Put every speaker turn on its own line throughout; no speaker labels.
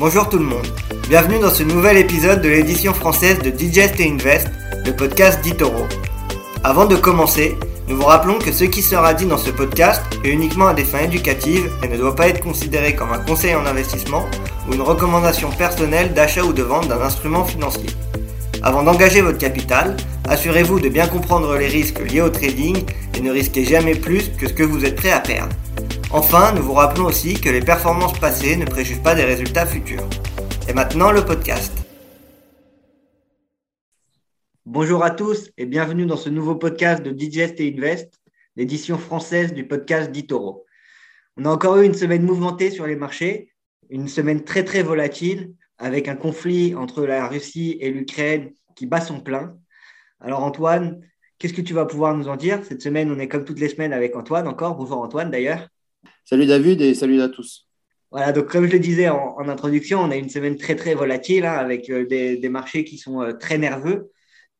Bonjour tout le monde, bienvenue dans ce nouvel épisode de l'édition française de Digest et Invest, le podcast d'Itoro. Avant de commencer, nous vous rappelons que ce qui sera dit dans ce podcast est uniquement à des fins éducatives et ne doit pas être considéré comme un conseil en investissement ou une recommandation personnelle d'achat ou de vente d'un instrument financier. Avant d'engager votre capital, assurez-vous de bien comprendre les risques liés au trading et ne risquez jamais plus que ce que vous êtes prêt à perdre. Enfin, nous vous rappelons aussi que les performances passées ne préjugent pas des résultats futurs. Et maintenant, le podcast. Bonjour à tous et bienvenue dans ce nouveau podcast de Digest et Invest, l'édition française du podcast d'Itoro. On a encore eu une semaine mouvementée sur les marchés, une semaine très très volatile, avec un conflit entre la Russie et l'Ukraine qui bat son plein. Alors Antoine, qu'est-ce que tu vas pouvoir nous en dire? Cette semaine, on est comme toutes les semaines avec Antoine encore. Bonjour Antoine d'ailleurs.
Salut David et salut à tous.
Voilà, donc comme je le disais en, introduction, on a une semaine très très volatile hein, avec euh, des, marchés qui sont euh, très nerveux.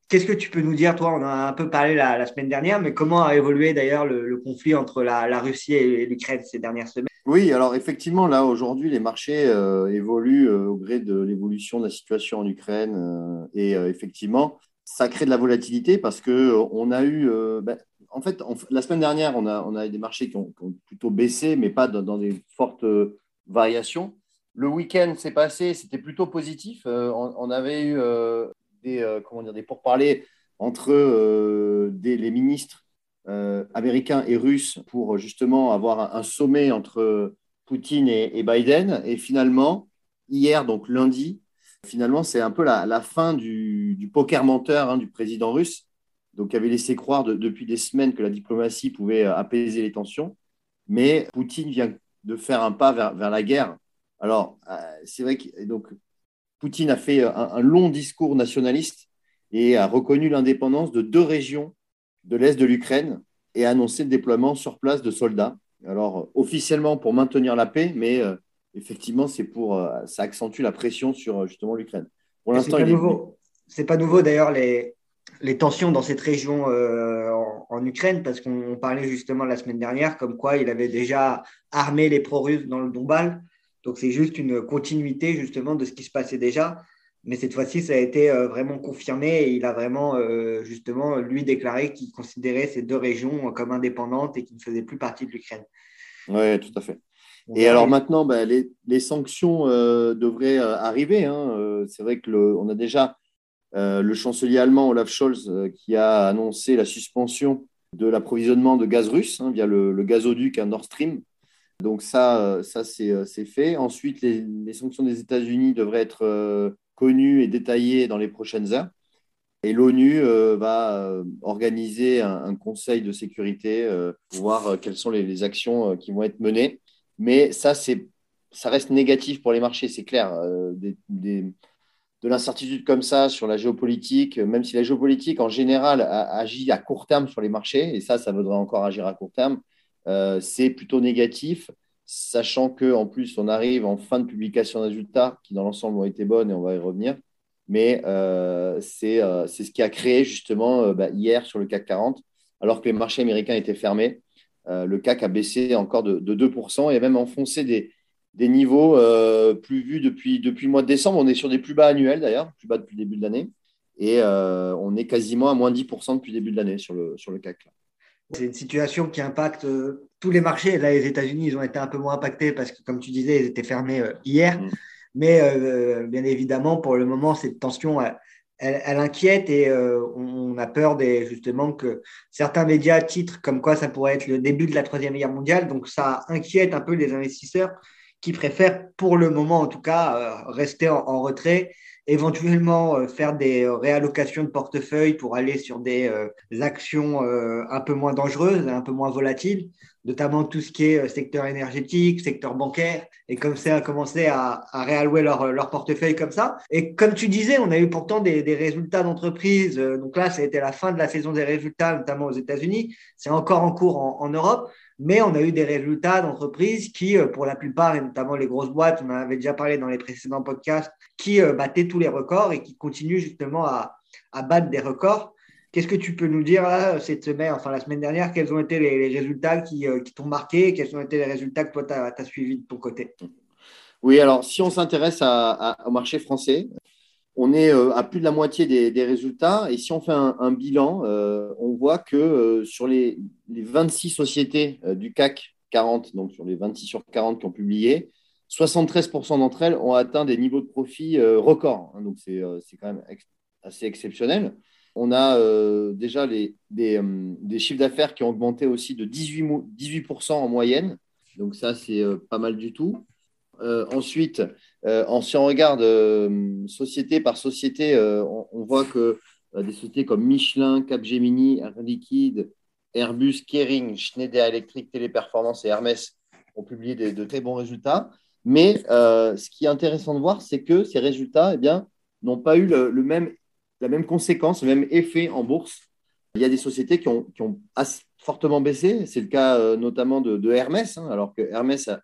Qu'est-ce que tu peux nous dire, toi? On a un peu parlé la, semaine dernière, mais comment a évolué d'ailleurs le, conflit entre la, Russie et l'Ukraine ces dernières semaines?
Oui, alors effectivement, là aujourd'hui, les marchés euh, évoluent au gré de l'évolution de la situation en Ukraine et effectivement, ça crée de la volatilité parce que on a eu, ben, en fait, la semaine dernière, on a, on a des marchés qui ont, plutôt baissé, mais pas dans, des fortes euh, variations. Le week-end s'est passé, c'était plutôt positif. Euh, on, avait eu euh, des, comment dire, des pourparlers entre les ministres américains et russes pour justement avoir un, sommet entre Poutine et, Biden. Et finalement, hier, donc lundi, finalement, c'est un peu la, fin du, poker menteur hein, du président russe donc avait laissé croire depuis des semaines que la diplomatie pouvait euh, apaiser les tensions. Mais Poutine vient de faire un pas vers, la guerre. Alors, euh, c'est vrai que donc, Poutine a fait euh, un, long discours nationaliste et a reconnu l'indépendance de deux régions de l'Est de l'Ukraine et a annoncé le déploiement sur place de soldats. Alors, officiellement pour maintenir la paix, mais effectivement, c'est pour, ça accentue la pression sur justement l'Ukraine.
Pour l'instant, il nouveau. C'est pas nouveau d'ailleurs les, les tensions dans cette région euh, en, Ukraine, parce qu'on parlait justement la semaine dernière comme quoi il avait déjà armé les pro-russes dans le Donbass. Donc c'est juste une continuité justement de ce qui se passait déjà. Mais cette fois-ci, ça a été euh, vraiment confirmé et il a vraiment euh, justement lui déclaré qu'il considérait ces deux régions comme indépendantes et qui ne faisaient plus partie de l'Ukraine.
Oui, tout à fait. Et alors maintenant, ben, les, sanctions devraient arriver. Hein. C'est vrai que le, on a déjà euh, le chancelier allemand Olaf Scholz euh, qui a annoncé la suspension de l'approvisionnement de gaz russe hein, via le, gazoduc Nord Stream. Donc ça, euh, ça c'est fait. Ensuite, les, sanctions des États-Unis devraient être connues et détaillées dans les prochaines heures. Et l'ONU va organiser un, conseil de sécurité pour voir quelles sont les, actions qui vont être menées. Mais ça, ça reste négatif pour les marchés, c'est clair. De l'incertitude comme ça sur la géopolitique, même si la géopolitique en général agit à court terme sur les marchés, et ça, ça voudrait encore agir à court terme, euh, c'est plutôt négatif, sachant qu'en plus, on arrive en fin de publication de résultats qui, dans l'ensemble, ont été bonnes et on va y revenir. Mais euh, euh, c'est ce qui a créé justement bah, hier sur le CAC 40, alors que les marchés américains étaient fermés. le CAC a baissé encore de, de 2% et a même enfoncé des, des niveaux euh, plus vus depuis, depuis le mois de décembre. On est sur des plus bas annuels d'ailleurs, plus bas depuis le début de l'année. Et euh, on est quasiment à moins 10% depuis le début de l'année sur le, sur le CAC.
C'est une situation qui impacte euh, tous les marchés. Là, les États-Unis, ils ont été un peu moins impactés parce que, comme tu disais, ils étaient fermés hier. Mm. Mais bien évidemment, pour le moment, cette tension, elle, inquiète et on, a peur des, justement que certains médias titrent comme quoi ça pourrait être le début de la Troisième Guerre mondiale. Donc, ça inquiète un peu les investisseurs qui préfèrent pour le moment en tout cas euh, rester en, retrait, éventuellement euh, faire des réallocations de portefeuille pour aller sur des, euh, actions un peu moins dangereuses, un peu moins volatiles, notamment tout ce qui est secteur énergétique, secteur bancaire, et comme ça a commencé à, réallouer leur, leur, portefeuille comme ça. Et comme tu disais, on a eu pourtant des, résultats d'entreprise. Donc là, ça a été la fin de la saison des résultats, notamment aux États-Unis. C'est encore en cours en Europe mais on a eu des résultats d'entreprises qui, euh, pour la plupart, et notamment les grosses boîtes, on en avait déjà parlé dans les précédents podcasts, qui euh, battaient tous les records et qui continuent justement à, battre des records. Qu'est-ce que tu peux nous dire là, cette semaine, enfin la semaine dernière, quels ont été les, résultats qui, euh, qui t'ont marqué Quels ont été les résultats que toi, tu as, suivis de ton côté?
Oui, alors si on s'intéresse au marché français, on est euh, à plus de la moitié des, résultats. Et si on fait un, bilan, euh, on voit que euh, sur les, 26 sociétés du CAC 40, donc sur les 26 sur 40 qui ont publié, 73% d'entre elles ont atteint des niveaux de profit records. Hein. donc c'est quand même assez exceptionnel. On a déjà des, chiffres d'affaires qui ont augmenté aussi de 18, 18% en moyenne. Donc ça, c'est pas mal du tout. Ensuite, euh, si on regarde euh, société par société, euh, on, voit que des sociétés comme Michelin, Capgemini, Air Liquide, Airbus, Kering, Schneider Electric, Téléperformance et Hermès ont publié de très bons résultats. Mais ce qui est intéressant de voir, c'est que ces résultats eh n'ont pas eu le, même, la même conséquence, le même effet en bourse. Il y a des sociétés qui ont, qui ont fortement baissé. C'est le cas notamment de, Hermès, hein, alors que Hermès a,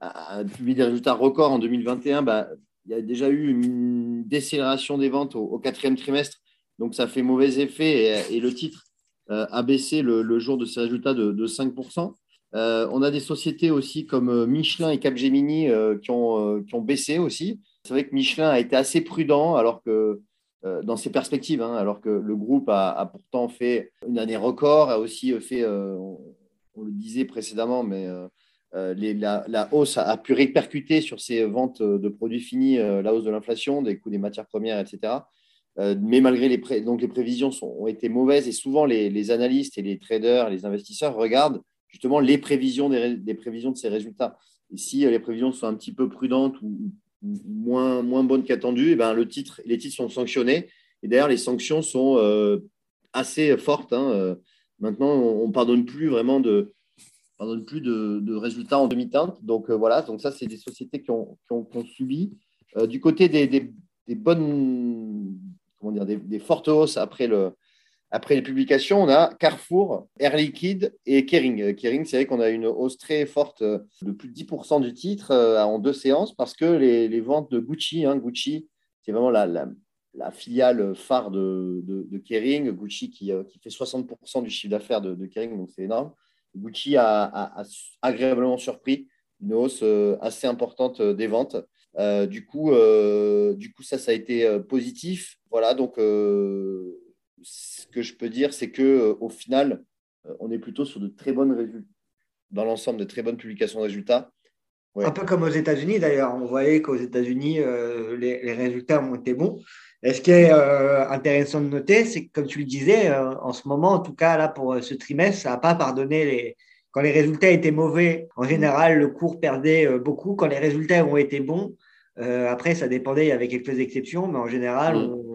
a publié des résultats records en 2021, bah, il y a déjà eu une décélération des ventes au, quatrième trimestre, donc ça fait mauvais effet et, le titre euh, a baissé le, jour de ces résultats de, 5%. Euh, on a des sociétés aussi comme euh, Michelin et Capgemini qui, ont, qui ont baissé aussi. C'est vrai que Michelin a été assez prudent alors que dans ses perspectives, hein, alors que le groupe a, pourtant fait une année record, a aussi fait, on, on le disait précédemment, mais euh, la, hausse a, pu répercuter sur ces ventes de produits finis euh, la hausse de l'inflation, des coûts des matières premières, etc. Euh, mais malgré les, donc les prévisions ont été mauvaises et souvent les, analystes et les traders, les investisseurs regardent justement les prévisions des, prévisions de ces résultats. Et si les prévisions sont un petit peu prudentes ou, moins, moins bonnes qu'attendues, eh ben le titre, les titres sont sanctionnés. Et d'ailleurs, les sanctions sont assez fortes. Hein. Maintenant, on ne pardonne plus vraiment de, on donne plus de, résultats en demi-teinte. Donc euh, voilà, donc ça, c'est des sociétés qui ont, subi. Euh, du côté des, bonnes, comment dire, des, fortes hausses après, le, après les publications, on a Carrefour, Air Liquide et Kering. Kering, c'est vrai qu'on a une hausse très forte de plus de 10% du titre euh, en deux séances parce que les, ventes de Gucci, hein, Gucci, c'est vraiment la, filiale phare de, Kering, Gucci qui, qui, fait 60% du chiffre d'affaires de, de Kering, donc c'est énorme. Gucci a, agréablement surpris une hausse euh, assez importante euh, des ventes. Euh, du, coup, ça, ça a été positif. Voilà, donc ce que je peux dire, c'est que au final, on est plutôt sur de très bonnes résultats, dans l'ensemble de très bonnes publications de résultats.
Un peu comme aux États-Unis d'ailleurs. On voyait qu'aux États-Unis, les, résultats ont été bons. Et ce qui est euh, intéressant de noter, c'est que, comme tu le disais, euh, en ce moment, en tout cas, là, pour euh, ce trimestre, ça n'a pas pardonné les. Quand les résultats étaient mauvais, en général, le cours perdait beaucoup. Quand les résultats ont été bons, après, ça dépendait, il y avait quelques exceptions, mais en général, mm. on,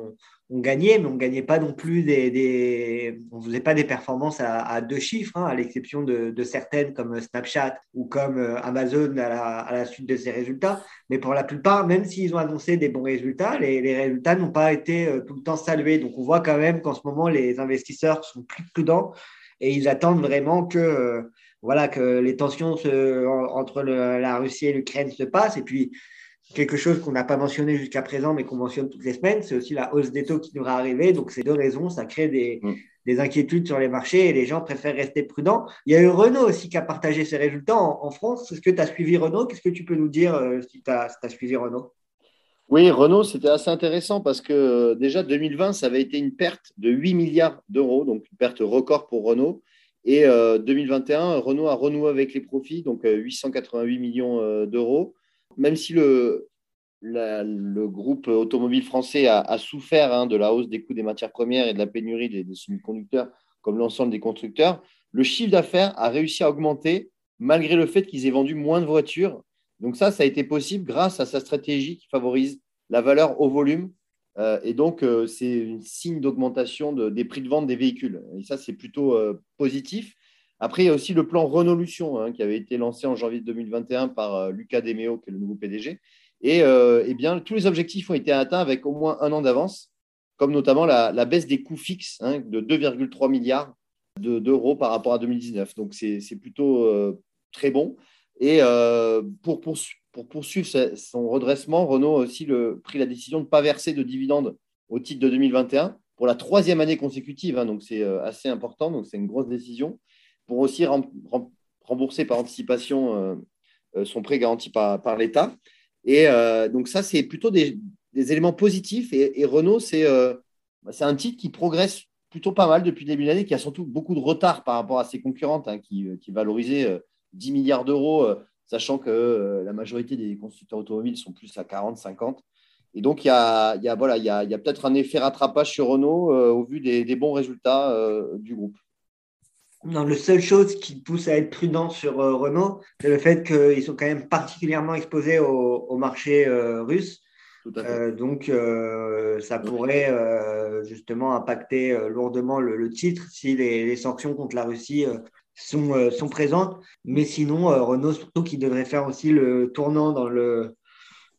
on gagnait, mais on ne gagnait pas non plus des, on faisait pas des performances à, deux chiffres, hein, à l'exception de, certaines comme Snapchat ou comme euh, Amazon à la, suite de ces résultats. Mais pour la plupart, même s'ils ont annoncé des bons résultats, les, résultats n'ont pas été euh, tout le temps salués. Donc on voit quand même qu'en ce moment, les investisseurs sont plus prudents et ils attendent vraiment que, euh, voilà, que les tensions entre la Russie et l'Ukraine se passent. Et puis, quelque chose qu'on n'a pas mentionné jusqu'à présent, mais qu'on mentionne toutes les semaines, c'est aussi la hausse des taux qui va arriver. Donc, ces deux raisons, ça crée des, mm. inquiétudes sur les marchés et les gens préfèrent rester prudents. Il y a eu Renault aussi qui a partagé ses résultats en, France. Est-ce que tu as suivi Renault? Qu'est-ce que tu peux nous dire euh, si tu as, suivi Renault?
Oui, Renault, c'était assez intéressant parce que euh, déjà 2020, ça avait été une perte de 8 milliards d'euros, donc une perte record pour Renault. Et 2021, euh, Renault a renoué avec les profits, donc 888 millions d'euros même si le, groupe automobile français a, souffert hein, de la hausse des coûts des matières premières et de la pénurie des, semi-conducteurs, comme l'ensemble des constructeurs, le chiffre d'affaires a réussi à augmenter malgré le fait qu'ils aient vendu moins de voitures. Donc ça, ça a été possible grâce à sa stratégie qui favorise la valeur au volume. Euh, et donc, euh, c'est un signe d'augmentation des prix de vente des véhicules. Et ça, c'est plutôt euh, positif. Après, il y a aussi le plan Renolution hein, qui avait été lancé en janvier 2021 par euh, Lucas Demeo, qui est le nouveau PDG. Et euh, eh bien, tous les objectifs ont été atteints avec au moins un an d'avance, comme notamment la, baisse des coûts fixes hein, de 2,3 milliards d'euros par rapport à 2019. Donc, c'est plutôt euh, très bon. Et pour, poursuivre son redressement, Renault a aussi pris la décision de ne pas verser de dividendes au titre de 2021 pour la troisième année consécutive. Hein. donc, c'est assez important. Donc, c'est une grosse décision pour aussi rembourser par anticipation euh, euh, son prêt garanti par, l'État. Et donc ça, c'est plutôt des, éléments positifs. Et, Renault, c'est un titre qui progresse plutôt pas mal depuis le début de l'année, qui a surtout beaucoup de retard par rapport à ses concurrentes, hein, qui, qui valorisaient 10 milliards d'euros, sachant que la majorité des constructeurs automobiles sont plus à 40, 50. Et donc, il y a, y a, voilà, y a, y a peut-être un effet rattrapage sur Renault au vu des bons résultats du groupe.
Non, la seule chose qui pousse à être prudent sur Renault, c'est le fait qu'ils sont quand même particulièrement exposés au, au marché russe. Euh, donc, euh, ça pourrait euh, justement impacter lourdement le, titre si les, sanctions contre la Russie sont, sont, présentes. Mais sinon, Renault, surtout, qui devrait faire aussi le tournant dans le,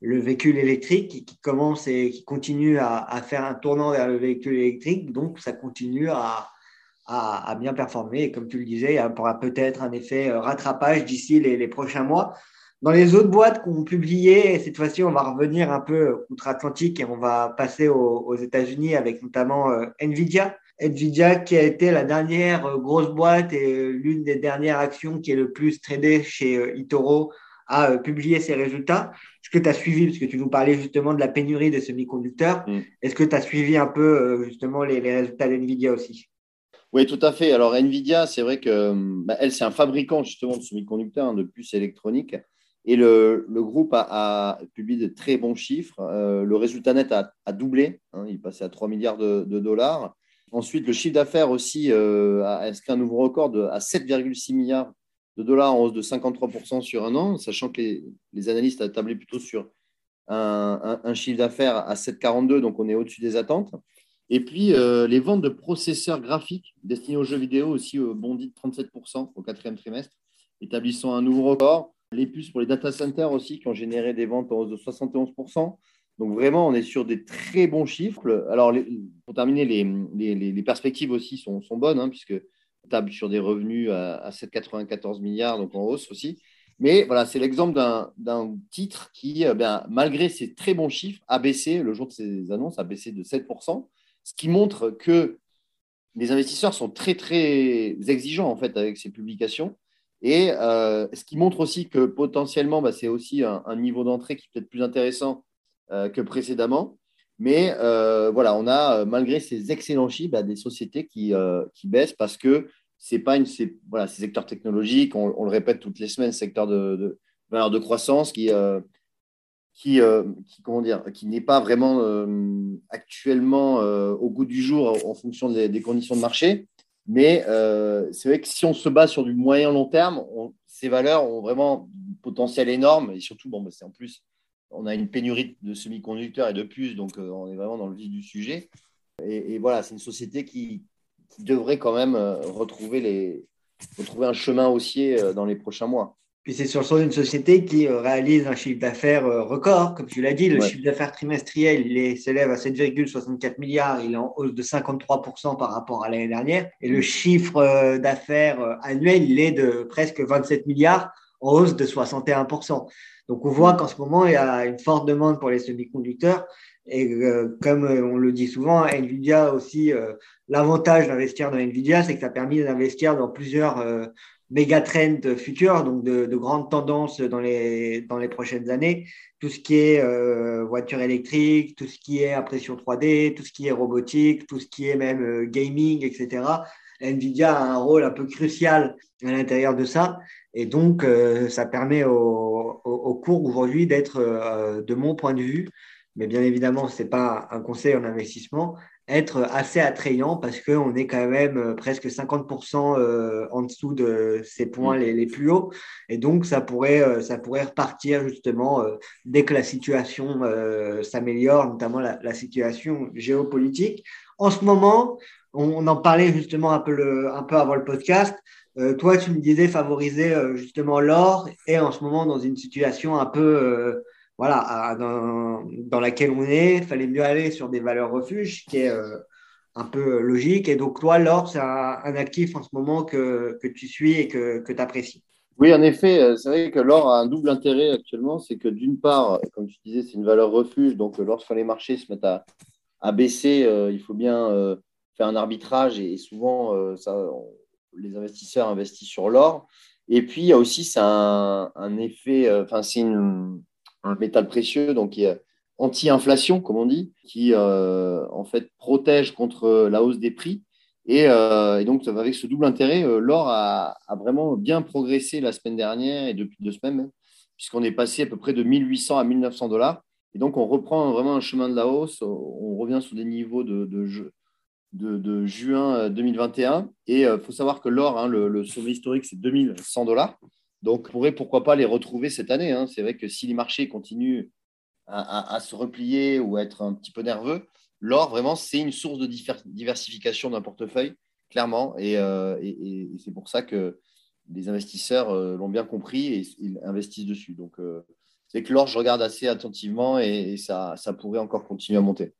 le véhicule électrique, qui, commence et qui continue à, à, faire un tournant vers le véhicule électrique. Donc, ça continue à, à, à bien performer. Et comme tu le disais, il y aura peut-être un effet rattrapage d'ici les, les prochains mois. Dans les autres boîtes qu'on publié, cette fois-ci, on va revenir un peu outre-Atlantique et on va passer aux, États-Unis avec notamment euh, Nvidia. Nvidia qui a été la dernière euh, grosse boîte et euh, l'une des dernières actions qui est le plus tradée chez Itoro a publié ses résultats. Est-ce que tu as suivi, parce que tu nous parlais justement de la pénurie des semi-conducteurs, mm. est-ce que tu as suivi un peu justement les, résultats d'Nvidia aussi?
Oui, tout à fait. Alors, Nvidia, c'est vrai que bah, elle, c'est un fabricant justement de semi-conducteurs, hein, de puces électroniques. Et le, groupe a, publié de très bons chiffres. Euh, le résultat net a, doublé. Hein, il passait à 3 milliards de, dollars. Ensuite, le chiffre d'affaires aussi euh, a inscrit un nouveau record à 7,6 milliards de dollars en hausse de 53% sur un an, sachant que les, analystes ont tablé plutôt sur un, chiffre d'affaires à 7,42, donc on est au-dessus des attentes. Et puis, euh, les ventes de processeurs graphiques destinés aux jeux vidéo aussi bondi de 37% au quatrième trimestre, établissant un nouveau record. Les puces pour les data centers aussi qui ont généré des ventes en hausse de 71%. Donc vraiment, on est sur des très bons chiffres. Alors, pour terminer, les, perspectives aussi sont, bonnes, hein, puisque table sur des revenus à, 7,94 milliards, donc en hausse aussi. Mais voilà, c'est l'exemple d'un titre qui, euh, ben, malgré ces très bons chiffres, a baissé, le jour de ses annonces, a baissé de 7%, ce qui montre que les investisseurs sont très, très exigeants en fait avec ces publications et euh, ce qui montre aussi que potentiellement, bah, c'est aussi un, niveau d'entrée qui est peut-être plus intéressant euh, que précédemment. Mais euh, voilà, on a, malgré ces excellents chiffres, bah, des sociétés qui, qui, baissent parce que ce n'est pas une, voilà, ces secteurs technologiques, on, le répète toutes les semaines, secteur de, de valeur de croissance qui, qui, qui, comment dire, qui n'est pas vraiment actuellement au goût du jour en fonction des conditions de marché. Mais euh, c'est vrai que si on se base sur du moyen long terme, ces valeurs ont vraiment un potentiel énorme. Et surtout, bon, bah, c'est en plus, on a une pénurie de semi-conducteurs et de puces, donc euh, on est vraiment dans le vif du sujet. Et, voilà, c'est une société qui, devrait quand même euh, retrouver, retrouver un chemin haussier dans les prochains mois.
Puis c'est sur le son d'une société qui euh, réalise un chiffre d'affaires euh, record, comme tu l'as dit. Le chiffre d'affaires trimestriel, il s'élève à 7,64 milliards. Il est en hausse de 53% par rapport à l'année dernière. Et le chiffre euh, d'affaires annuel, il est de presque 27 milliards, en hausse de 61%. Donc on voit qu'en ce moment, il y a une forte demande pour les semi-conducteurs. Et comme on le dit souvent, Nvidia aussi, l'avantage d'investir dans Nvidia, c'est que ça a permis d'investir dans plusieurs méga trend futur, donc de, de, grandes tendances dans les, dans les prochaines années. Tout ce qui est euh, voiture électrique, tout ce qui est impression 3D, tout ce qui est robotique, tout ce qui est même euh, gaming, etc. Nvidia a un rôle un peu crucial à l'intérieur de ça. Et donc, euh, ça permet au, au, cours aujourd'hui d'être, de mon point de vue, mais bien évidemment, ce n'est pas un conseil en investissement, être assez attrayant parce qu'on est quand même euh, presque 50% euh, en dessous de ces points mm. les, les, plus hauts. Et donc, ça pourrait, euh, ça pourrait repartir justement dès que la situation s'améliore, notamment la, la, situation géopolitique. En ce moment, on, en parlait justement un peu, le, un peu avant le podcast. toi, tu me disais favoriser justement l'or et en ce moment dans une situation un peu voilà, dans, laquelle on est, il fallait mieux aller sur des valeurs refuges, qui est euh, un peu logique. Et donc, toi, l'or, c'est un, actif en ce moment que, tu suis et que, que tu apprécies.
Oui, en effet, euh, c'est vrai que l'or a un double intérêt actuellement. C'est que d'une part, comme tu disais, c'est une valeur refuge. Donc, lorsque les marchés se mettent à, à baisser, euh, il faut bien faire un arbitrage. Et, souvent, ça, les investisseurs investissent sur l'or. Et puis, il y a aussi un, un effet, enfin, c'est une un métal précieux, donc qui est anti-inflation, comme on dit, qui en fait protège contre la hausse des prix. Et, donc, avec ce double intérêt, l'or a, vraiment bien progressé la semaine dernière et depuis deux semaines puisqu'on est passé à peu près de 1800 à 1900 dollars. Et donc, on reprend vraiment un chemin de la hausse. On revient sur des niveaux de, de, juin 2021. Euh, Et il euh, faut savoir que l'or, hein, le, sommet historique, c'est 2100 dollars. Donc, on pourrait pourquoi pas les retrouver cette année. Hein. C'est vrai que si les marchés continuent à, se replier ou à être un petit peu nerveux, l'or, vraiment, c'est une source de diversification d'un portefeuille, clairement. Euh, et c'est pour ça que les investisseurs euh, l'ont bien compris et investissent dessus. Donc, euh, c'est que l'or, je regarde assez attentivement et, ça, ça, pourrait encore continuer à monter.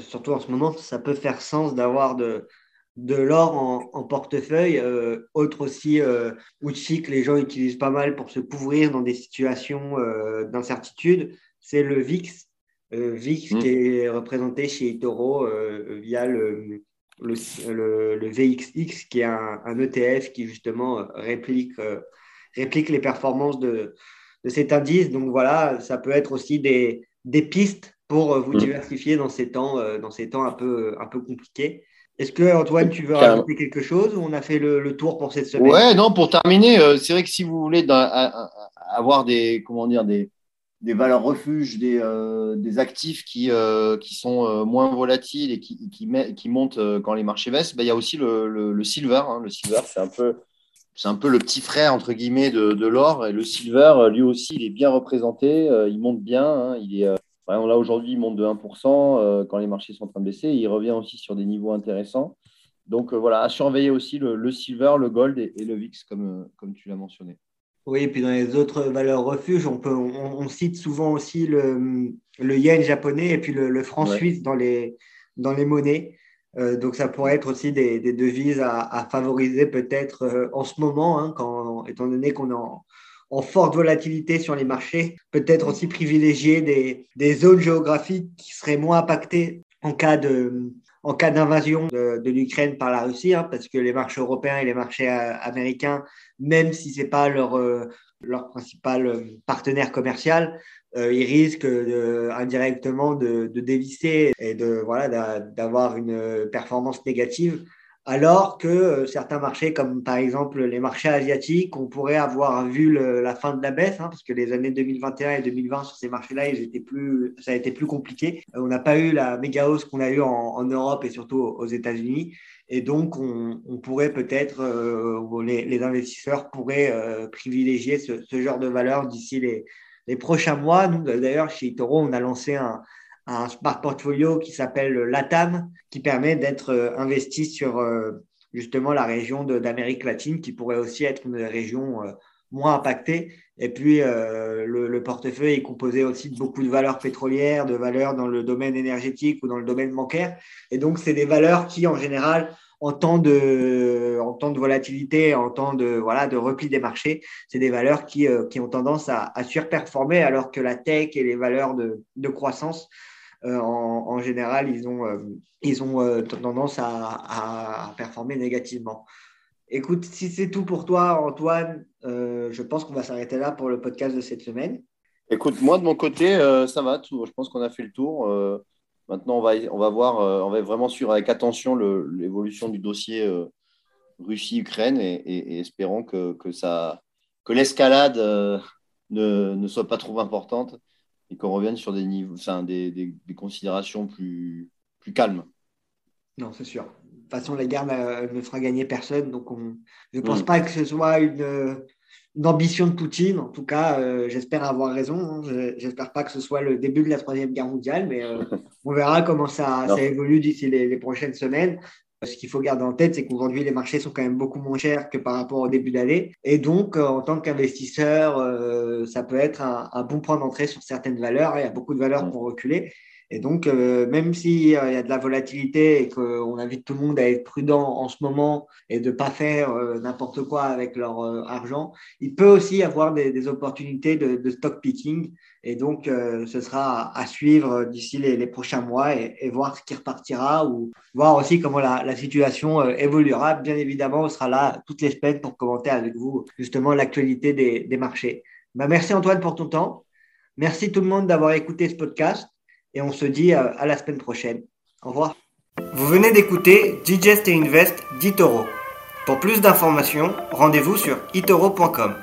surtout en ce moment, ça peut faire sens d'avoir de, de l'or en, portefeuille. Euh, autre aussi, outil que les gens utilisent pas mal pour se couvrir dans des situations d'incertitude, c'est le VIX. VIX mmh. qui est représenté chez Itoro via le, le, le, VXX, qui est un, ETF qui justement réplique, euh, réplique les performances de, de, cet indice. Donc voilà, ça peut être aussi des, des pistes pour euh, vous mm. diversifier dans ces temps, euh, dans ces temps un peu, un peu compliqués. Est-ce que Antoine, tu veux rajouter quelque chose ou on a fait le, le, tour pour cette semaine?
Ouais, non, pour terminer, c'est vrai que si vous voulez avoir des, comment dire, des, des valeurs refuges, des, euh, des actifs qui, euh, qui sont euh, moins volatiles et qui, qui, qui montent quand les marchés baissent, ben, il y a aussi le, le, silver. Hein. Le silver, c'est un, peu, c'est un peu le petit frère, entre guillemets, de, de l'or. Et le silver, lui aussi, il est bien représenté. il monte bien. Hein. Il est, là, aujourd'hui, il monte de 1% quand les marchés sont en train de baisser. Il revient aussi sur des niveaux intéressants. Donc voilà, à surveiller aussi le, le silver, le gold et, et le VIX, comme, comme tu l'as mentionné.
Oui, et puis dans les autres valeurs refuges, on, peut, on, cite souvent aussi le, le, yen japonais et puis le, franc suisse dans les, dans les monnaies. Euh, donc ça pourrait être aussi des, des devises à, à favoriser peut-être euh, en ce moment, hein, quand, étant donné qu'on est en, en, forte volatilité sur les marchés, peut-être aussi privilégier des, zones géographiques qui seraient moins impactées en cas de, en cas d'invasion de, l'Ukraine par la Russie, hein, parce que les marchés européens et les marchés euh, américains, même si ce n'est pas leur, euh, leur principal euh, partenaire commercial, ils risquent indirectement de, de, dévisser et de voilà d'avoir une performance négative alors que euh, certains marchés, comme par exemple les marchés asiatiques, on pourrait avoir vu la fin de la baisse, hein, parce que les années 2021 et 2020 sur ces marchés-là, ils étaient plus, ça a été plus compliqué. Euh, on n'a pas eu la méga hausse qu'on a eu en, Europe et surtout aux États-Unis. Et donc, on, pourrait peut-être, euh, les, investisseurs pourraient privilégier ce, genre de valeur d'ici les, les prochains mois. Nous, d'ailleurs, chez Toro, on a lancé un, un smart portfolio qui s'appelle LATAM, qui permet d'être euh, investi sur euh, justement la région d'Amérique latine, qui pourrait aussi être une région euh, moins impactée. Et puis, le, portefeuille est composé aussi de beaucoup de valeurs pétrolières, de valeurs dans le domaine énergétique ou dans le domaine bancaire. Et donc, c'est des valeurs qui, en général, en temps de, en temps de volatilité, en temps de, voilà, de repli des marchés, c'est des valeurs qui, qui ont tendance à, à, surperformer alors que la tech et les valeurs de, de croissance euh, en, général, ils ont, euh, ils ont euh, tendance à, performer négativement. Écoute, si c'est tout pour toi, Antoine, je pense qu'on va s'arrêter là pour le podcast de cette semaine.
Écoute, moi de mon côté, ça va. Je pense qu'on a fait le tour. maintenant, on va, on va voir, on va vraiment suivre avec attention l'évolution du dossier Russie-Ukraine et, espérons que, que, que l'escalade ne, ne, soit pas trop importante et qu'on revienne sur des, niveaux, enfin, des, des, considérations plus, plus calmes.
Non, c'est sûr. De toute façon, la guerre ne fera gagner personne. Donc, on... je ne pense mm. pas que ce soit une, une, ambition de Poutine. En tout cas, euh, j'espère avoir raison. Hein. J'espère pas que ce soit le début de la Troisième Guerre mondiale, mais euh, on verra comment ça, ça évolue d'ici les, les, prochaines semaines. Ce qu'il faut garder en tête, c'est qu'aujourd'hui, les marchés sont quand même beaucoup moins chers que par rapport au début d'année. Et donc, euh, en tant qu'investisseur, euh, ça peut être un, bon point d'entrée sur certaines valeurs. Il y a beaucoup de valeurs pour reculer. Et donc, euh, même s'il y a de la volatilité et qu'on invite tout le monde à être prudent en ce moment et de ne pas faire n'importe quoi avec leur argent, il peut aussi avoir des, opportunités de, stock picking. Et donc, ce sera à, suivre d'ici les, prochains mois et, voir ce qui repartira ou voir aussi comment la, situation évoluera. Bien évidemment, on sera là toutes les semaines pour commenter avec vous justement l'actualité des, marchés. Bah, merci Antoine pour ton temps. Merci tout le monde d'avoir écouté ce podcast et on se dit à la semaine prochaine. Au revoir. Vous venez d'écouter Digest et Invest d'Itoro. Pour plus d'informations, rendez-vous sur itoro.com.